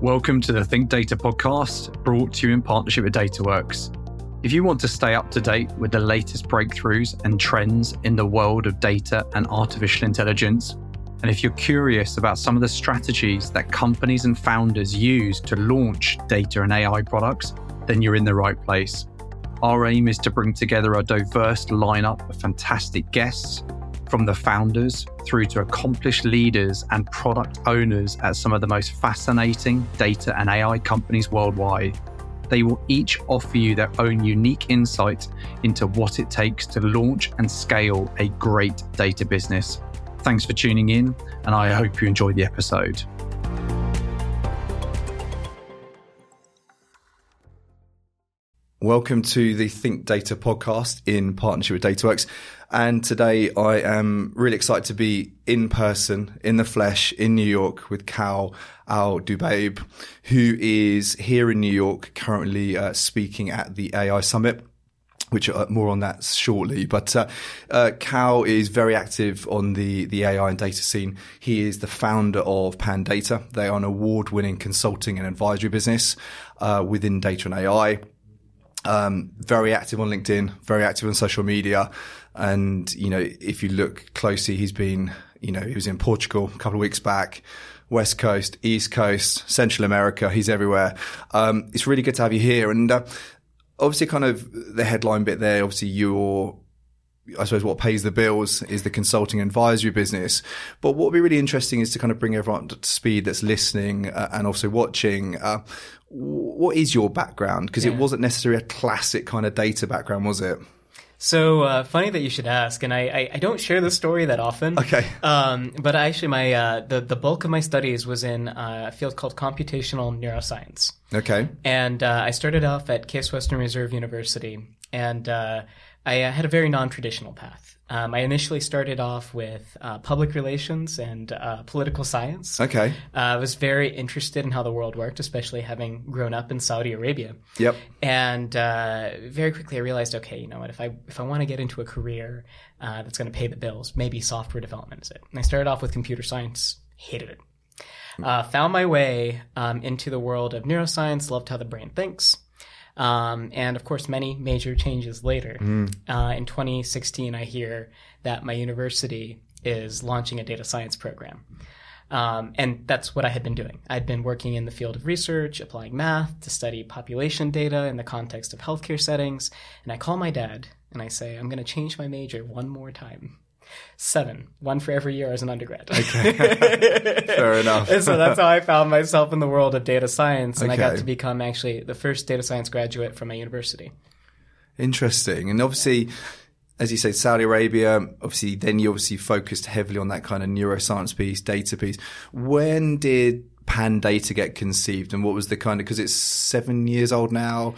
Welcome to the Think Data podcast, brought to you in partnership with DataWorks. If you want to stay up to date with the latest breakthroughs and trends in the world of data and artificial intelligence, and if you're curious about some of the strategies that companies and founders use to launch data and AI products, then you're in the right place. Our aim is to bring together a diverse lineup of fantastic guests from the founders through to accomplished leaders and product owners at some of the most fascinating data and AI companies worldwide. They will each offer you their own unique insight into what it takes to launch and scale a great data business. Thanks for tuning in, and I hope you enjoyed the episode. Welcome to the Think Data podcast in partnership with DataWorks. And today I am really excited to be in person, in the flesh, in New York with Cal Al-Dhubaib, who is here in New York currently uh, speaking at the AI Summit which uh, more on that shortly. But uh, uh, Cal is very active on the the AI and data scene. He is the founder of Pandata. They are an award winning consulting and advisory business uh, within data and AI. Um, very active on LinkedIn, very active on social media. And, you know, if you look closely, he's been, you know, he was in Portugal a couple of weeks back, West Coast, East Coast, Central America. He's everywhere. Um, it's really good to have you here. And, uh, obviously kind of the headline bit there, obviously you're, I suppose what pays the bills is the consulting advisory business. But what would be really interesting is to kind of bring everyone to speed that's listening uh, and also watching. Uh, what is your background? Because yeah. it wasn't necessarily a classic kind of data background, was it? So uh, funny that you should ask, and I, I, I, don't share this story that often. Okay. Um, but actually, my uh, the the bulk of my studies was in uh, a field called computational neuroscience. Okay. And uh, I started off at Case Western Reserve University, and uh, I uh, had a very non traditional path. Um, I initially started off with uh, public relations and uh, political science. Okay. Uh, I was very interested in how the world worked, especially having grown up in Saudi Arabia. Yep. And uh, very quickly I realized, okay, you know what? If I if I want to get into a career uh, that's going to pay the bills, maybe software development is it. And I started off with computer science, hated it. Uh, found my way um, into the world of neuroscience, loved how the brain thinks. Um, and of course, many major changes later. Mm. Uh, in 2016, I hear that my university is launching a data science program. Um, and that's what I had been doing. I'd been working in the field of research, applying math to study population data in the context of healthcare settings. And I call my dad and I say, I'm going to change my major one more time. Seven, one for every year as an undergrad. Okay. Fair enough. so that's how I found myself in the world of data science. And okay. I got to become actually the first data science graduate from my university. Interesting. And obviously, as you said, Saudi Arabia, obviously, then you obviously focused heavily on that kind of neuroscience piece, data piece. When did Pandata get conceived and what was the kind of, because it's seven years old now.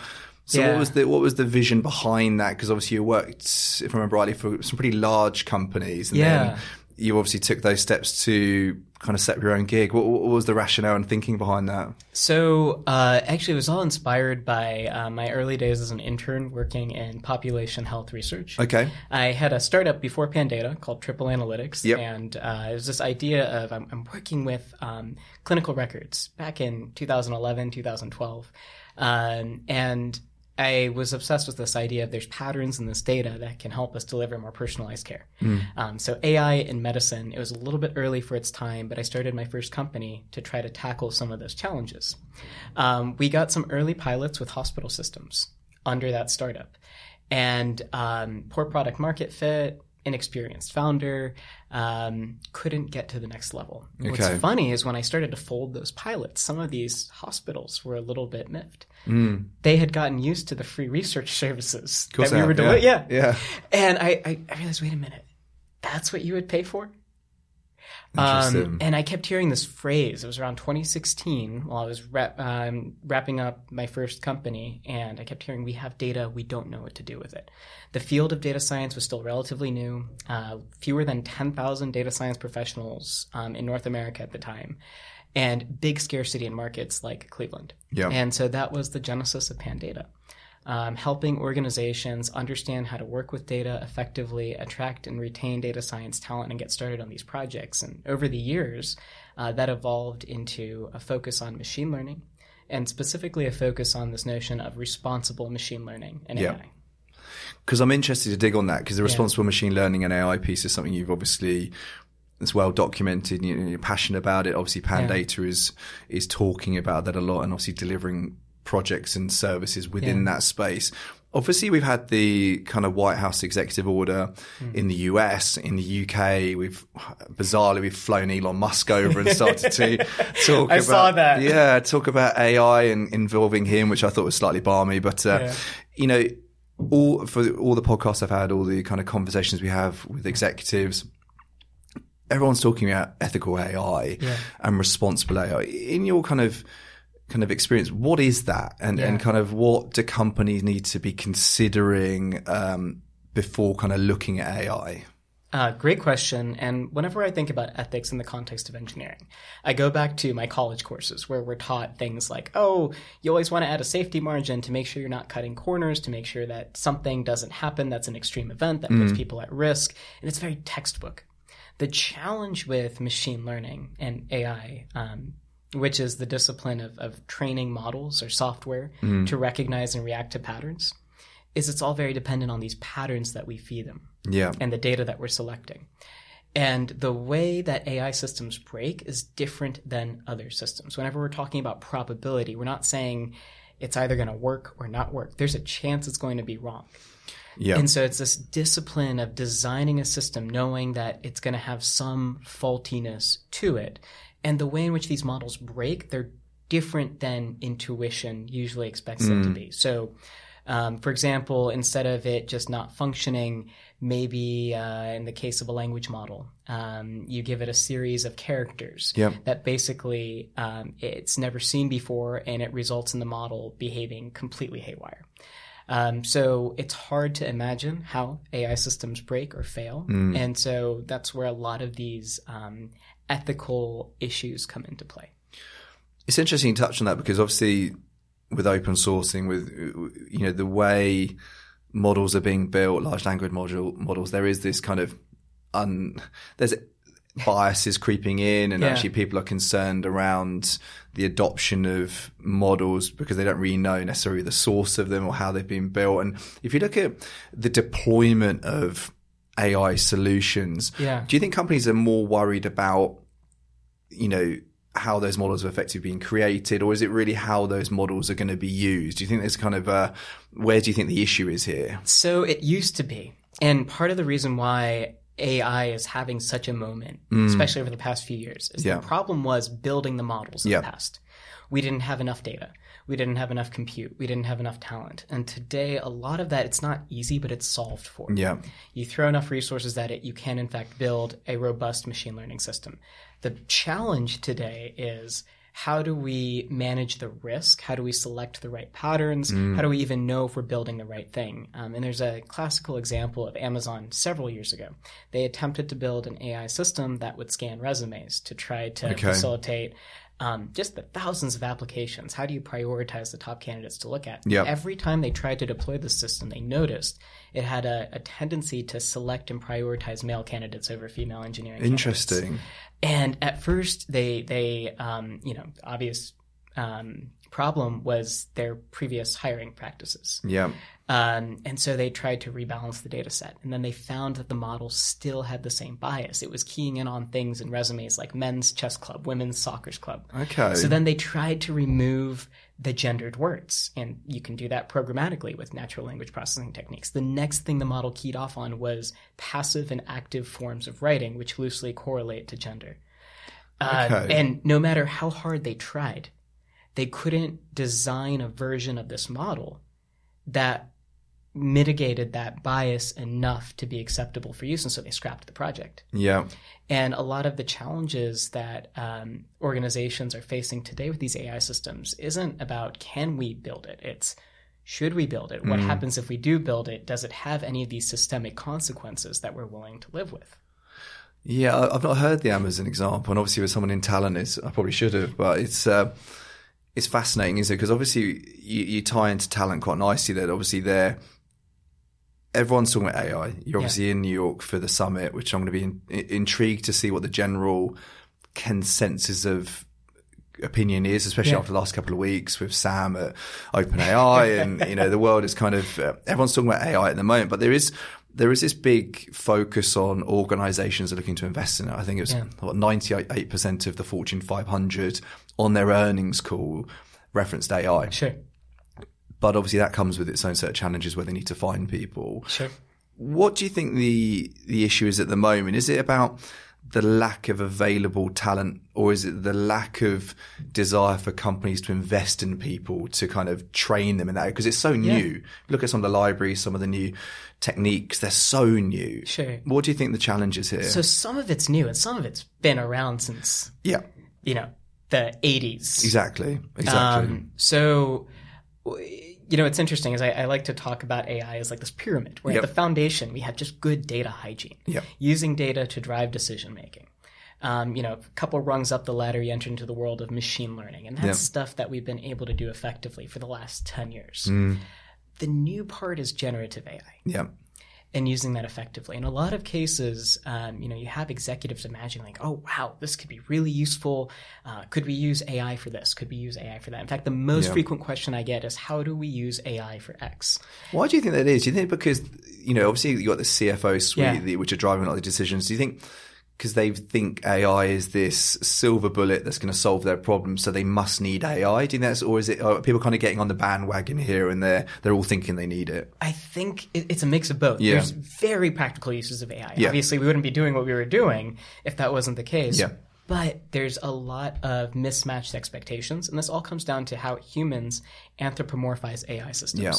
So yeah. what was the what was the vision behind that? Because obviously you worked, if I remember rightly, for some pretty large companies, and yeah. then you obviously took those steps to kind of set your own gig. What, what was the rationale and thinking behind that? So uh, actually, it was all inspired by uh, my early days as an intern working in population health research. Okay, I had a startup before Pandata called Triple Analytics, yep. and uh, it was this idea of I'm, I'm working with um, clinical records back in 2011, 2012, um, and I was obsessed with this idea of there's patterns in this data that can help us deliver more personalized care. Mm. Um, so AI in medicine, it was a little bit early for its time, but I started my first company to try to tackle some of those challenges. Um, we got some early pilots with hospital systems under that startup, and um, poor product market fit, inexperienced founder, um, couldn't get to the next level. Okay. What's funny is when I started to fold those pilots, some of these hospitals were a little bit miffed. Mm. They had gotten used to the free research services that we were doing. Yeah. yeah. yeah. And I, I, I realized, wait a minute, that's what you would pay for? Um, and I kept hearing this phrase. It was around 2016 while I was rep, um, wrapping up my first company, and I kept hearing, "We have data, we don't know what to do with it." The field of data science was still relatively new. Uh, fewer than 10,000 data science professionals um, in North America at the time, and big scarcity in markets like Cleveland. Yeah. And so that was the genesis of Pandata. Um, helping organizations understand how to work with data effectively, attract and retain data science talent, and get started on these projects. And over the years, uh, that evolved into a focus on machine learning and specifically a focus on this notion of responsible machine learning and Yeah. AI. because I'm interested to dig on that because the responsible machine learning and AI piece is something you've obviously it's well documented. You, you're passionate about it. Obviously, Pandata is is talking about that a lot and obviously delivering projects and services within that space. Obviously, we've had the kind of White House executive order Hmm. in the US, in the UK. We've bizarrely we've flown Elon Musk over and started to talk I about saw that. yeah, talk about AI and involving him, which I thought was slightly barmy. But uh, Yeah. you know, all for all the podcasts I've had, all the kind of conversations we have with executives, everyone's talking about ethical AI Yeah. and responsible AI. In your kind of kind of experience, what is that, and Yeah. and kind of what do companies need to be considering um, before kind of looking at AI? Uh, great question. And whenever I think about ethics in the context of engineering, I go back to my college courses where we're taught things like, oh, you always want to add a safety margin to make sure you're not cutting corners, to make sure that something doesn't happen that's an extreme event that puts people at risk. And it's very textbook. The challenge with machine learning and AI, um, which is the discipline of, of training models or software mm. to recognize and react to patterns, is it's all very dependent on these patterns that we feed them Yeah, and the data that we're selecting. And the way that AI systems break is different than other systems. Whenever we're talking about probability, we're not saying it's either going to work or not work. There's a chance it's going to be wrong. yeah, And so it's this discipline of designing a system, knowing that it's going to have some faultiness to it. And the way in which these models break, they're different than intuition usually expects them to be. So, um, for example, instead of it just not functioning, maybe uh, in the case of a language model, um, you give it a series of characters Yep. that basically um, it's never seen before, and it results in the model behaving completely haywire. Um, so it's hard to imagine how AI systems break or fail, and so that's where a lot of these um, ethical issues come into play. it's interesting you touch on that because obviously with open sourcing, with you know the way models are being built, large language module models, there is this kind of un there's biases creeping in, and Yeah. actually people are concerned around the adoption of models because they don't really know necessarily the source of them or how they've been built. And if you look at the deployment of AI solutions, Yeah. do you think companies are more worried about you know how those models are effectively being created or is it really how those models are going to be used do you think there's kind of a where do you think the issue is here So it used to be. And part of the reason why AI is having such a moment, especially over the past few years, is Mm. Yeah. the problem was building the models in Yeah. the past. We didn't have enough data. We didn't have enough compute. We didn't have enough talent. And today, a lot of that, it's not easy, but it's solved for. yeah You throw enough resources at it, you can, in fact, build a robust machine learning system. The challenge today is how do we manage the risk? How do we select the right patterns? How do we even know if we're building the right thing? Um, and there's a classical example of Amazon several years ago. They attempted to build an AI system that would scan resumes to try to Okay. facilitate um, just the thousands of applications. How do you prioritize the top candidates to look at? Yep. Every time they tried to deploy the system, they noticed it had a, a tendency to select and prioritize male candidates over female engineering. candidates. interesting And at first, they they um, you know obvious um, problem was their previous hiring practices. yeah Um, and so they tried to rebalance the data set. And then they found that the model still had the same bias. It was keying in on things in resumes like men's chess club, women's soccer club. okay So then they tried to remove the gendered words. And you can do that programmatically with natural language processing techniques. The next thing the model keyed off on was passive and active forms of writing, which loosely correlate to gender. Uh, Okay. And no matter how hard they tried, they couldn't design a version of this model that mitigated that bias enough to be acceptable for use. And so they scrapped the project. yeah And a lot of the challenges that um, organizations are facing today with these AI systems isn't about can we build it? It's should we build it? What happens if we do build it? Does it have any of these systemic consequences that we're willing to live with? yeah i've not heard the amazon example and obviously with someone in talent is i probably should have but it's uh it's fascinating, isn't it? Because obviously you, you tie into talent quite nicely. That obviously they're everyone's talking about AI. You're obviously in New York for the summit, which I'm going to be in, intrigued to see what the general consensus of opinion is, especially Yeah. after the last couple of weeks with Sam at OpenAI, and you know the world is kind of uh, everyone's talking about AI at the moment, but there is there is this big focus on organisations that are looking to invest in it. I think it was Yeah. what 98 percent of the Fortune 500 on their earnings call referenced AI, Sure, but obviously that comes with its own set of challenges where they need to find people. sure. What do you think the the issue is at the moment? Is it about the lack of available talent, or is it the lack of desire for companies to invest in people to kind of train them in that? Because it's so new. Look at some of the libraries, some of the new techniques; they're so new. Sure. What do you think the challenge is here? So some of it's new, and some of it's been around since yeah, you know the '80s. exactly, exactly. Um, so, you know, it's interesting is I, I like to talk about AI as like this pyramid, where Yep. at the foundation we have just good data hygiene, Yep. using data to drive decision making. Um, you know, a couple rungs up the ladder, you enter into the world of machine learning, and that's Yep. stuff that we've been able to do effectively for the last ten years. Mm. The new part is generative AI yeah, and using that effectively. In a lot of cases, um, you know, you have executives imagining like, "Oh, wow, this could be really useful. Uh, could we use AI for this? Could we use AI for that?" In fact, the most Yeah. frequent question I get is, "How do we use AI for X?" Why do you think that is? Do you think because you know, obviously you got the CFO suite, Yeah. which are driving a lot of the decisions. Do you think because they think AI is this silver bullet that's going to solve their problems, so they must need AI? Do you think that's, or is it are people kind of getting on the bandwagon here and there? They're all thinking they need it. I think it's a mix of both. Yeah. There's very practical uses of AI. Yeah. Obviously, we wouldn't be doing what we were doing if that wasn't the case. Yeah. But there's a lot of mismatched expectations, and this all comes down to how humans anthropomorphize AI systems. Yeah.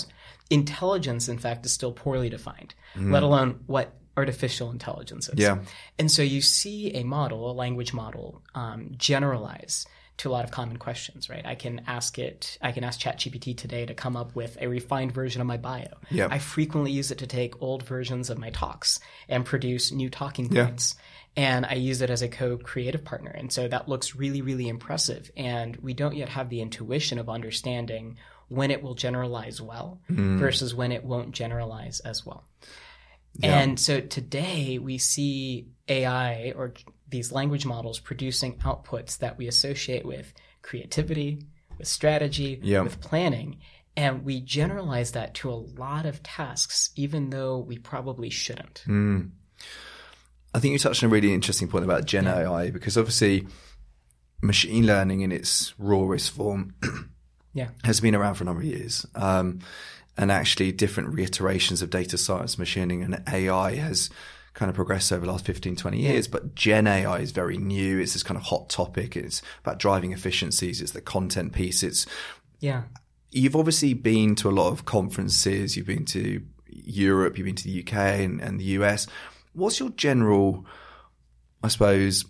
Intelligence, in fact, is still poorly defined, let mm. alone what artificial intelligence. Mm. Yeah. And so you see a model, a language model, um, generalize to a lot of common questions, right? I can ask it, I can ask ChatGPT today to come up with a refined version of my bio. Yeah. I frequently use it to take old versions of my talks and produce new talking Yeah. points. And I use it as a co-creative partner. And so that looks really, really impressive. And we don't yet have the intuition of understanding when it will generalize well Mm. versus when it won't generalize as well. And so today we see AI or these language models producing outputs that we associate with creativity, with strategy, Yeah. with planning. And we generalize that to a lot of tasks, even though we probably shouldn't. Mm. I think you touched on a really interesting point about Gen AI because obviously machine learning in its rawest form Yeah. has been around for a number of years. Um, and actually different reiterations of data science, machining and AI has kind of progressed over the last 15, 20 years. But Gen AI is very new. It's this kind of hot topic. It's about driving efficiencies. It's the content piece. It's, Yeah. you've obviously been to a lot of conferences. You've been to Europe. You've been to the UK and, and the US. What's your general, I suppose,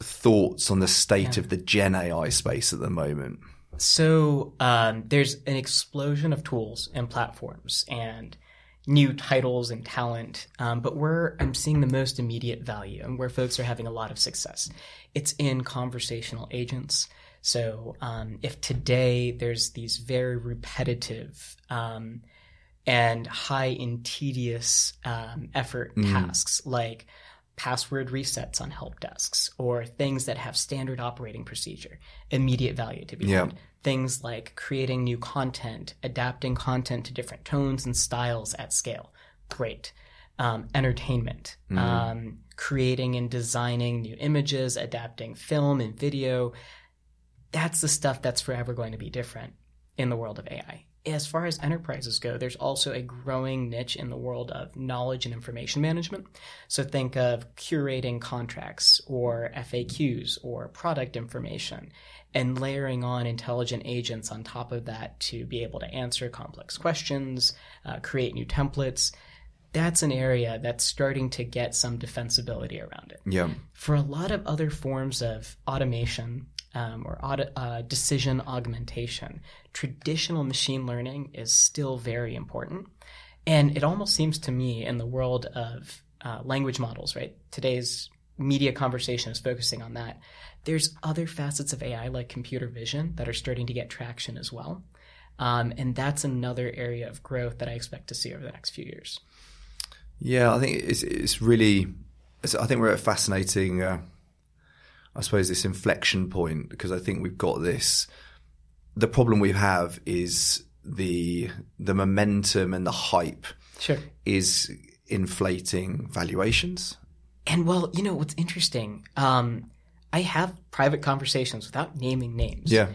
thoughts on the state of the Gen AI space at the moment? So um, there's an explosion of tools and platforms and new titles and talent. Um, but where I'm seeing the most immediate value and where folks are having a lot of success, it's in conversational agents. So um, if today there's these very repetitive um, and high in tedious um, effort tasks like password resets on help desks or things that have standard operating procedure, immediate value to be Yeah. had. Things like creating new content, adapting content to different tones and styles at scale. Great. Um, entertainment, um, creating and designing new images, adapting film and video. That's the stuff that's forever going to be different in the world of AI. As far as enterprises go, there's also a growing niche in the world of knowledge and information management. So think of curating contracts or FAQs or product information and layering on intelligent agents on top of that to be able to answer complex questions, uh, create new templates. That's an area that's starting to get some defensibility around it Yeah. for a lot of other forms of automation um, or uh, decision augmentation, traditional machine learning is still very important. And it almost seems to me in the world of uh, language models, right? Today's media conversation is focusing on that. There's other facets of AI like computer vision that are starting to get traction as well. Um, and that's another area of growth that I expect to see over the next few years. Yeah, I think it's it's really. It's, I think we're at a fascinating. Uh, I suppose this inflection point because I think we've got this. The problem we have is the the momentum and the hype Sure. is inflating valuations. And well, you know what's interesting? Um, I have private conversations without naming names. Yeah,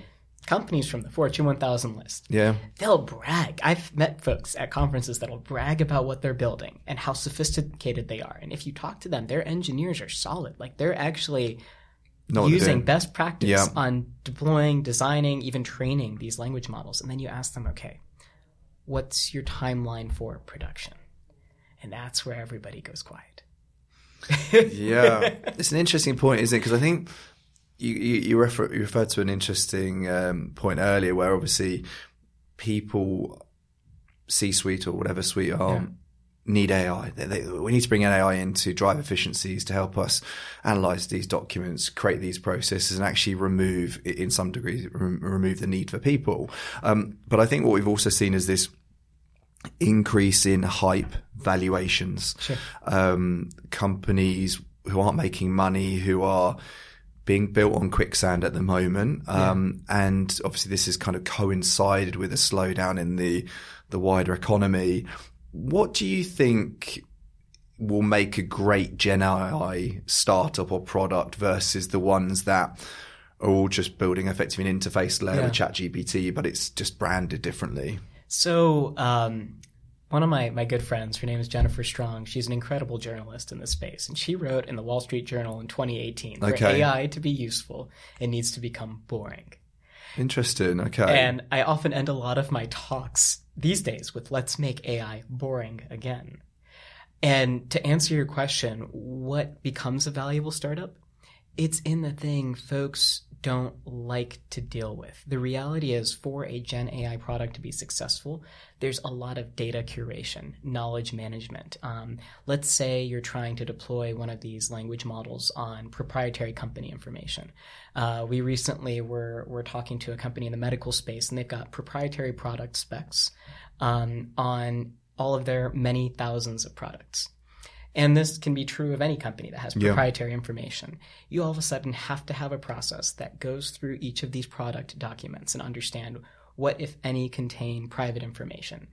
Companies from the Fortune 1000 list. yeah, They'll brag. I've met folks at conferences that'll brag about what they're building and how sophisticated they are. And if you talk to them, their engineers are solid. Like they're actually Know what they're using best practice Yeah. on deploying, designing, even training these language models. And then you ask them, okay, what's your timeline for production? And that's where everybody goes quiet. yeah. It's an interesting point, isn't it? Because I think you you, you, refer, you referred to an interesting um, point earlier, where obviously people, C-suite or whatever suite are. Yeah. Need AI. They, they, we need to bring AI in to drive efficiencies to help us analyze these documents, create these processes, and actually remove, in some degree, rem- remove the need for people. Um, but I think what we've also seen is this increase in hype valuations. Sure. Um, companies who aren't making money, who are being built on quicksand at the moment. Um, and obviously this has kind of coincided with a slowdown in the, the wider economy. What do you think will make a great Gen AI startup or product versus the ones that are all just building effectively an interface layer Yeah. with ChatGPT, but it's just branded differently? So, um, one of my, my good friends, her name is Jennifer Strong. She's an incredible journalist in this space. And she wrote in the Wall Street Journal in 2018 for Okay. AI to be useful, it needs to become boring. Interesting. Okay. And I often end a lot of my talks these days with let's make AI boring again. And to answer your question, what becomes a valuable startup? It's in the thing folks don't like to deal with. The reality is, for a Gen AI product to be successful, there's a lot of data curation, knowledge management. Um, let's say you're trying to deploy one of these language models on proprietary company information. Uh, we recently were, were talking to a company in the medical space, and they've got proprietary product specs um, on all of their many thousands of products. And this can be true of any company that has Yeah. proprietary information. You all of a sudden have to have a process that goes through each of these product documents and understand what, if any, contain private information,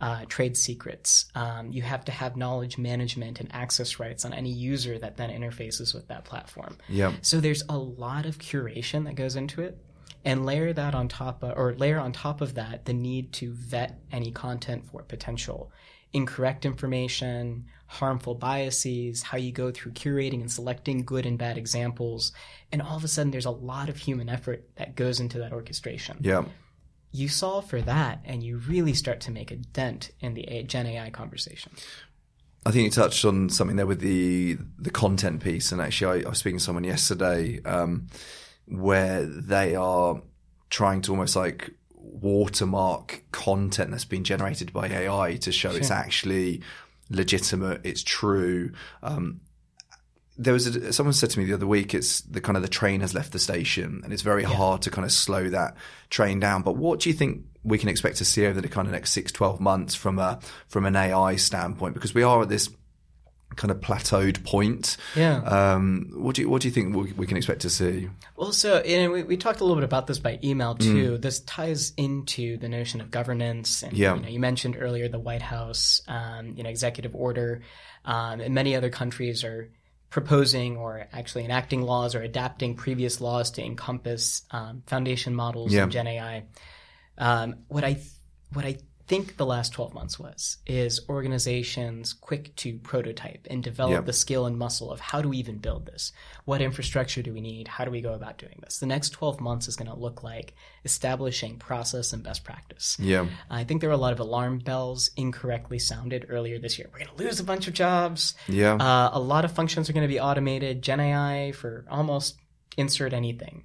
uh, trade secrets. Um, you have to have knowledge management and access rights on any user that then interfaces with that platform. yeah. So there's a lot of curation that goes into it. And layer that on top of, or layer on top of that, the need to vet any content for potential incorrect information, harmful biases, how you go through curating and selecting good and bad examples. And all of a sudden, there's a lot of human effort that goes into that orchestration. Yeah. You solve for that, and you really start to make a dent in the Gen AI conversation. I think you touched on something there with the the content piece, and actually, I, I was speaking to someone yesterday um, where they are trying to almost like watermark content that's been generated by AI to show it's actually legitimate, it's true. Um, there was a, someone said to me the other week, it's the kind of the train has left the station, and it's very hard to kind of slow that train down. But what do you think we can expect to see over the kind of next six, 12 months from a from an AI standpoint? Because we are at this kind of plateaued point. Yeah. Um, what do you what do you think we, we can expect to see? Well, so and we, we talked a little bit about this by email too. This ties into the notion of governance, and Yeah. you, know, you mentioned earlier the White House, um, you know, executive order, um, and many other countries are proposing or actually enacting laws or adapting previous laws to encompass um, foundation models Yeah. and Gen AI. Um, what I what I think the last 12 months was is organizations quick to prototype and develop Yeah. the skill and muscle of how do we even build this? What infrastructure do we need? How do we go about doing this? The next 12 months is going to look like establishing process and best practice. Yeah, i think there were a lot of alarm bells incorrectly sounded earlier this year. We're going to lose a bunch of jobs. Yeah, uh, a lot of functions are going to be automated. Gen AI for almost insert anything.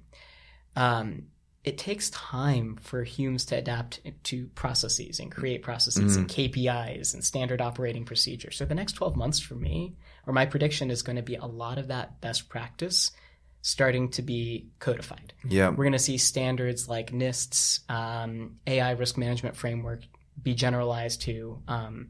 Um, it takes time for Humes to adapt to processes and create processes and KPIs and standard operating procedures. So the next 12 months for me or my prediction is going to be a lot of that best practice starting to be codified. Yeah. We're going to see standards like NIST's um, AI risk management framework be generalized to um,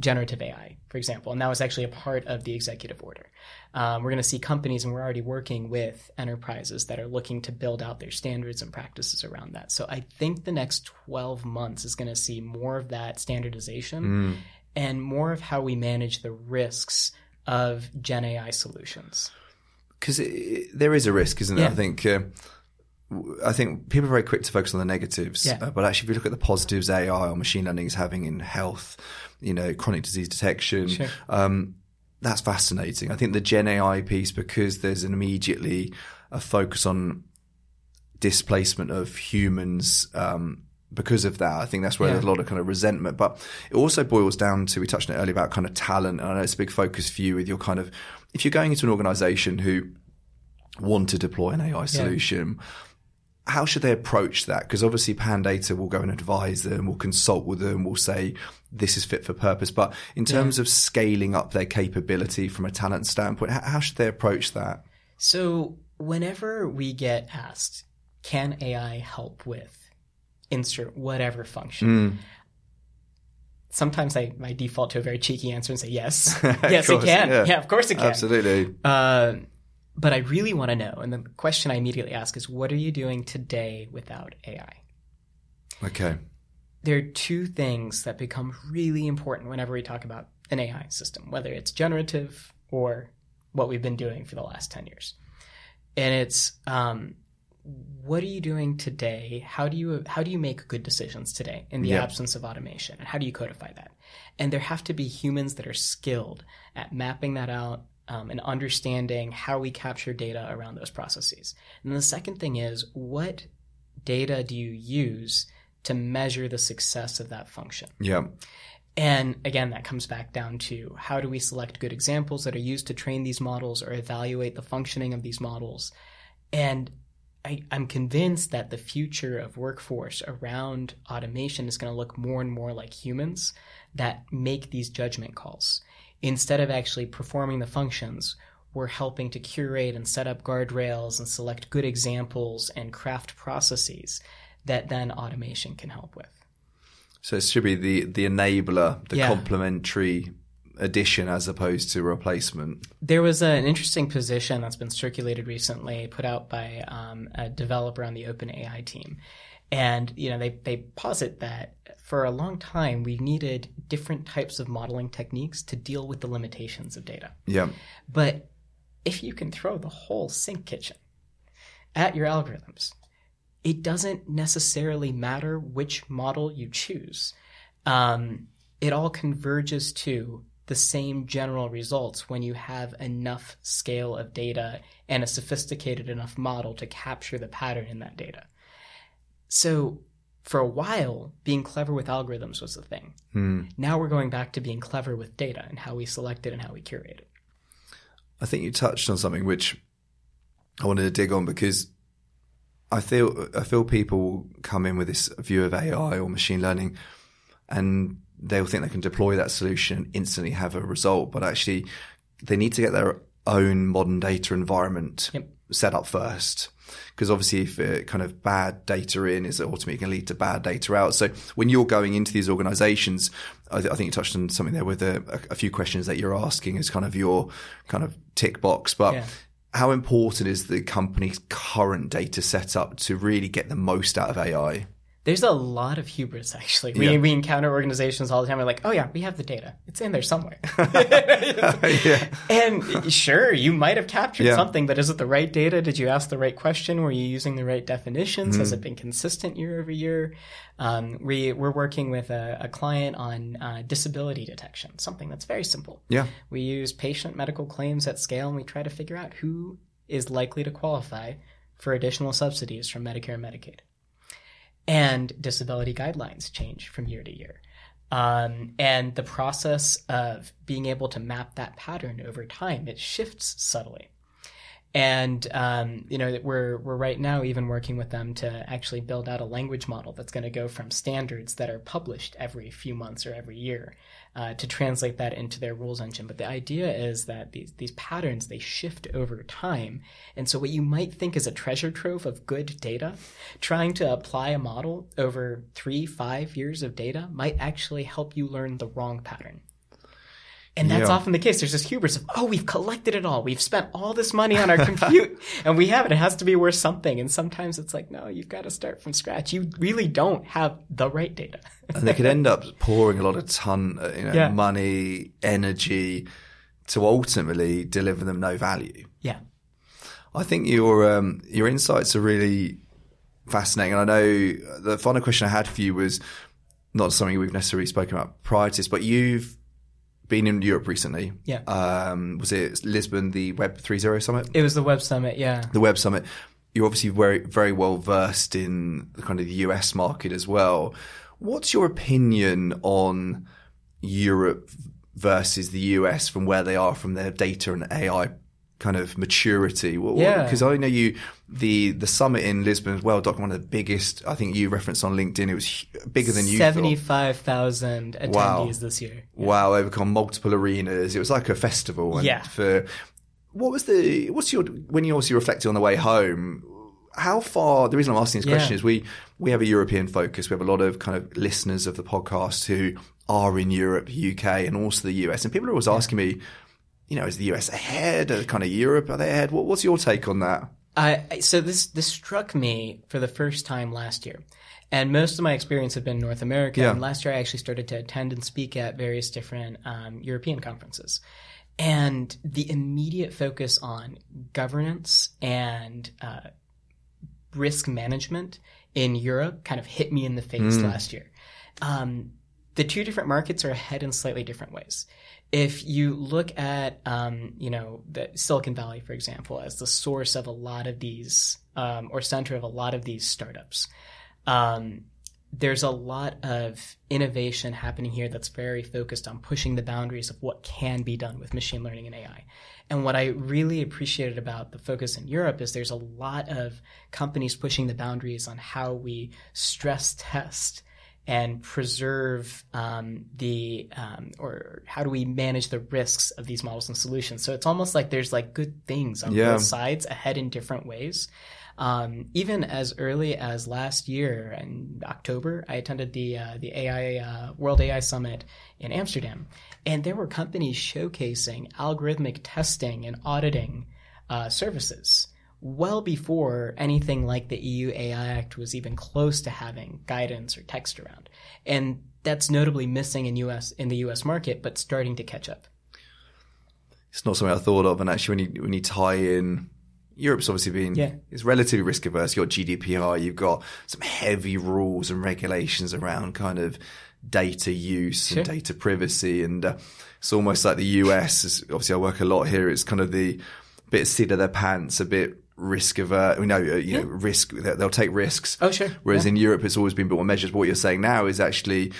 generative AI, for example. And that was actually a part of the executive order. Um, we're going to see companies, and we're already working with enterprises that are looking to build out their standards and practices around that. So I think the next 12 months is going to see more of that standardization Mm. and more of how we manage the risks of Gen AI solutions. because there is a risk, isn't there? Yeah. I think. Uh, I think people are very quick to focus on the negatives, Yeah. uh, but actually, if you look at the positives AI or machine learning is having in health, you know, chronic disease detection, Sure. um, that's fascinating. I think the Gen AI piece because there's an immediately a focus on displacement of humans. Um, because of that, I think that's where Yeah. there's a lot of kind of resentment. But it also boils down to we touched on it earlier about kind of talent. And I know it's a big focus for you with your kind of if you're going into an organization who want to deploy an AI solution, how should they approach that? Because obviously Pandata will go and advise them, will consult with them, will say this is fit for purpose. But in terms of scaling up their capability from a talent standpoint, how, should they approach that? So, whenever we get asked, can AI help with insert whatever function? Sometimes I, I default to a very cheeky answer and say yes. yes, it can. yeah. Yeah. of course it can. Absolutely. Uh, but I really want to know. And the question I immediately ask is what are you doing today without AI? Okay. there are two things that become really important whenever we talk about an AI system, whether it's generative or what we've been doing for the last 10 years. And it's um, what are you doing today? How do you how do you make good decisions today in the Yeah. absence of automation? And how do you codify that? And there have to be humans that are skilled at mapping that out um, and understanding how we capture data around those processes. And the second thing is what data do you use to measure the success of that function? Yeah. And again, that comes back down to how do we select good examples that are used to train these models or evaluate the functioning of these models? And I, I'm convinced that the future of workforce around automation is going to look more and more like humans that make these judgment calls. Instead of actually performing the functions, we're helping to curate and set up guardrails and select good examples and craft processes that then automation can help with. So it should be the, the enabler, the Yeah. complementary addition as opposed to replacement. There was an interesting position that's been circulated recently, put out by um, a developer on the OpenAI team, and you know they they posit that for a long time we needed different types of modeling techniques to deal with the limitations of data. Yeah. But if you can throw the whole sink kitchen at your algorithms, it doesn't necessarily matter which model you choose. Um, it all converges to the same general results when you have enough scale of data and a sophisticated enough model to capture the pattern in that data. So, for a while, being clever with algorithms was the thing. Hmm. Now we're going back to being clever with data and how we select it and how we curate it. I think you touched on something which I wanted to dig on because I feel I feel people come in with this view of AI or machine learning, and they'll think they can deploy that solution and instantly have a result, but actually they need to get their own modern data environment Yep. Set up first. Because obviously, if it kind of bad data in is ultimately going to lead to bad data out. So when you're going into these organizations, I, th- I think you touched on something there with a, a, a few questions that you're asking as kind of your kind of tick box. But Yeah. how important is the company's current data setup to really get the most out of AI? There's a lot of hubris, actually. We, Yeah. we encounter organizations all the time. We're like, oh, yeah, we have the data. It's in there somewhere. yeah. and sure, you might have captured Yeah. something, but is it the right data? Did you ask the right question? Were you using the right definitions? Has it been consistent year over year? Um, we, we're working with a, a client on uh, disability detection, something that's very simple. Yeah. We use patient medical claims at scale and we try to figure out who is likely to qualify for additional subsidies from Medicare and Medicaid. And disability guidelines change from year to year. Um, and the process of being able to map that pattern over time, it shifts subtly. And um, you know we're we're right now even working with them to actually build out a language model that's going to go from standards that are published every few months or every year uh, to translate that into their rules engine. But the idea is that these these patterns they shift over time, and so what you might think is a treasure trove of good data, trying to apply a model over three five years of data might actually help you learn the wrong pattern. And that's Yeah. often the case. There's this hubris of, oh, we've collected it all. We've spent all this money on our compute and we have it. It has to be worth something. And sometimes it's like, no, you've got to start from scratch. You really don't have the right data. and they could end up pouring a lot of ton, uh, you know, Yeah. money, energy to ultimately deliver them no value. yeah. I think your um, your insights are really fascinating. And I know the final question I had for you was not something we've necessarily spoken about prior to this, but you've been in Europe recently. Yeah. Um, was it Lisbon, the Web 3.0 summit? It was the Web Summit. Yeah. the Web Summit, you're obviously very very well versed in the kind of the US market as well. What's your opinion on Europe versus the US from where they are from their data and AI kind of maturity? Yeah. Because I know you the the summit in Lisbon as well, Doc, one of the biggest. I think you referenced on LinkedIn. It was bigger than you 75,000 attendees Wow. this year. Wow, overcome multiple arenas. It was like a festival. And Yeah. For what was the what's your when you obviously reflected on the way home? How far? The reason I'm asking this question Yeah. is we we have a European focus. We have a lot of kind of listeners of the podcast who are in Europe, UK, and also the US. And people are always asking me, you know, is the US ahead? Are kind of Europe are they ahead? What, what's your take on that? I- so this this struck me for the first time last year, and most of my experience had been in North America. Yeah. And last year, I actually started to attend and speak at various different um, European conferences, and the immediate focus on governance and uh, risk management in Europe kind of hit me in the face last year. Um, the two different markets are ahead in slightly different ways. If you look at, um, you know, Silicon Valley, for example, as the source of a lot of these, um, or center of a lot of these startups, um, there's a lot of innovation happening here that's very focused on pushing the boundaries of what can be done with machine learning and AI. And what I really appreciated about the focus in Europe is there's a lot of companies pushing the boundaries on how we stress test and preserve um, the um, or how do we manage the risks of these models and solutions. So it's almost like there's like good things on Yeah. both sides ahead in different ways. Um, even as early as last year in October, I attended the uh, the AI uh, World AI Summit in Amsterdam, and there were companies showcasing algorithmic testing and auditing uh, services well before anything like the EU AI Act was even close to having guidance or text around, and that's notably missing in US in the US market, but starting to catch up. It's not something I thought of. And actually, when you when you tie in, Europe's obviously been Yeah. it's relatively risk averse. You've got GDPR, you've got some heavy rules and regulations around kind of data use Sure. and data privacy, and uh, it's almost like the US. Is, obviously, I work a lot here. It's kind of the bit of seat of their pants, a bit risk averse. You know, uh, you know, risk. they- They'll take risks. Oh, sure. Whereas in Europe, it's always been built on measures. What you're saying now is actually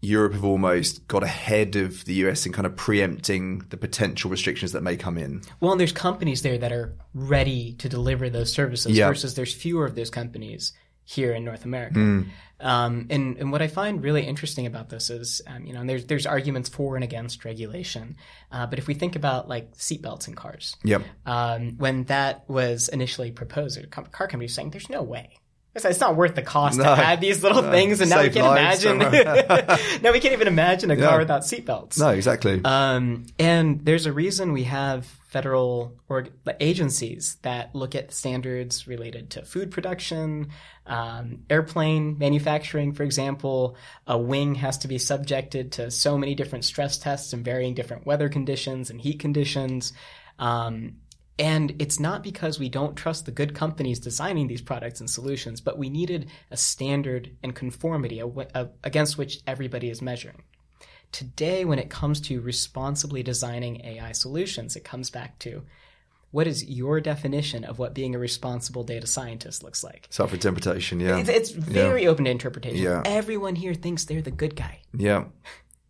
Europe have almost got ahead of the US in kind of preempting the potential restrictions that may come in. Well, and there's companies there that are ready to deliver those services Yeah. versus there's fewer of those companies here in North America. Hmm. Um, and, and what I find really interesting about this is, um, you know, and there's there's arguments for and against regulation. Uh, but if we think about like seatbelts in cars, Yep. um, when that was initially proposed, a car company was saying, "There's no way." It's not worth the cost No. to add these little things, and now we can't imagine. now we can't even imagine a Yeah. car without seatbelts. No, exactly. Um, and there's a reason we have federal agencies that look at standards related to food production, um, airplane manufacturing, for example. A wing has to be subjected to so many different stress tests and varying different weather conditions and heat conditions. Um, and it's not because we don't trust the good companies designing these products and solutions, but we needed a standard and conformity against which everybody is measuring. Today, when it comes to responsibly designing AI solutions, it comes back to what is your definition of what being a responsible data scientist looks like? Self interpretation. Yeah. It's, it's very open to interpretation. Yeah. Everyone here thinks they're the good guy. yeah.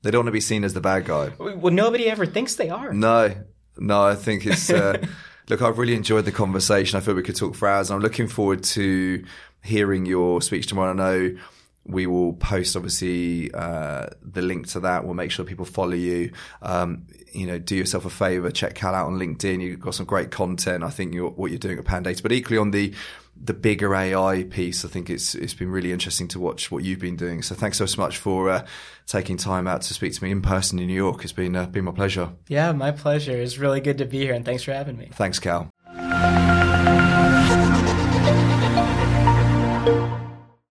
They don't want to be seen as the bad guy. Well, nobody ever thinks they are. No, no, I think it's. Uh, Look, I've really enjoyed the conversation. I feel we could talk for hours. I'm looking forward to hearing your speech tomorrow. I know we will post obviously uh, the link to that. We'll make sure people follow you. Um, you know, do yourself a favor, check Cal out on LinkedIn. You've got some great content. I think you're, what you're doing at Pandata, but equally on the the bigger AI piece, I think it's it's been really interesting to watch what you've been doing. So thanks so much for uh, taking time out to speak to me in person in New York. It's been uh, been my pleasure. Yeah, my pleasure. It's really good to be here, and thanks for having me. Thanks, Cal.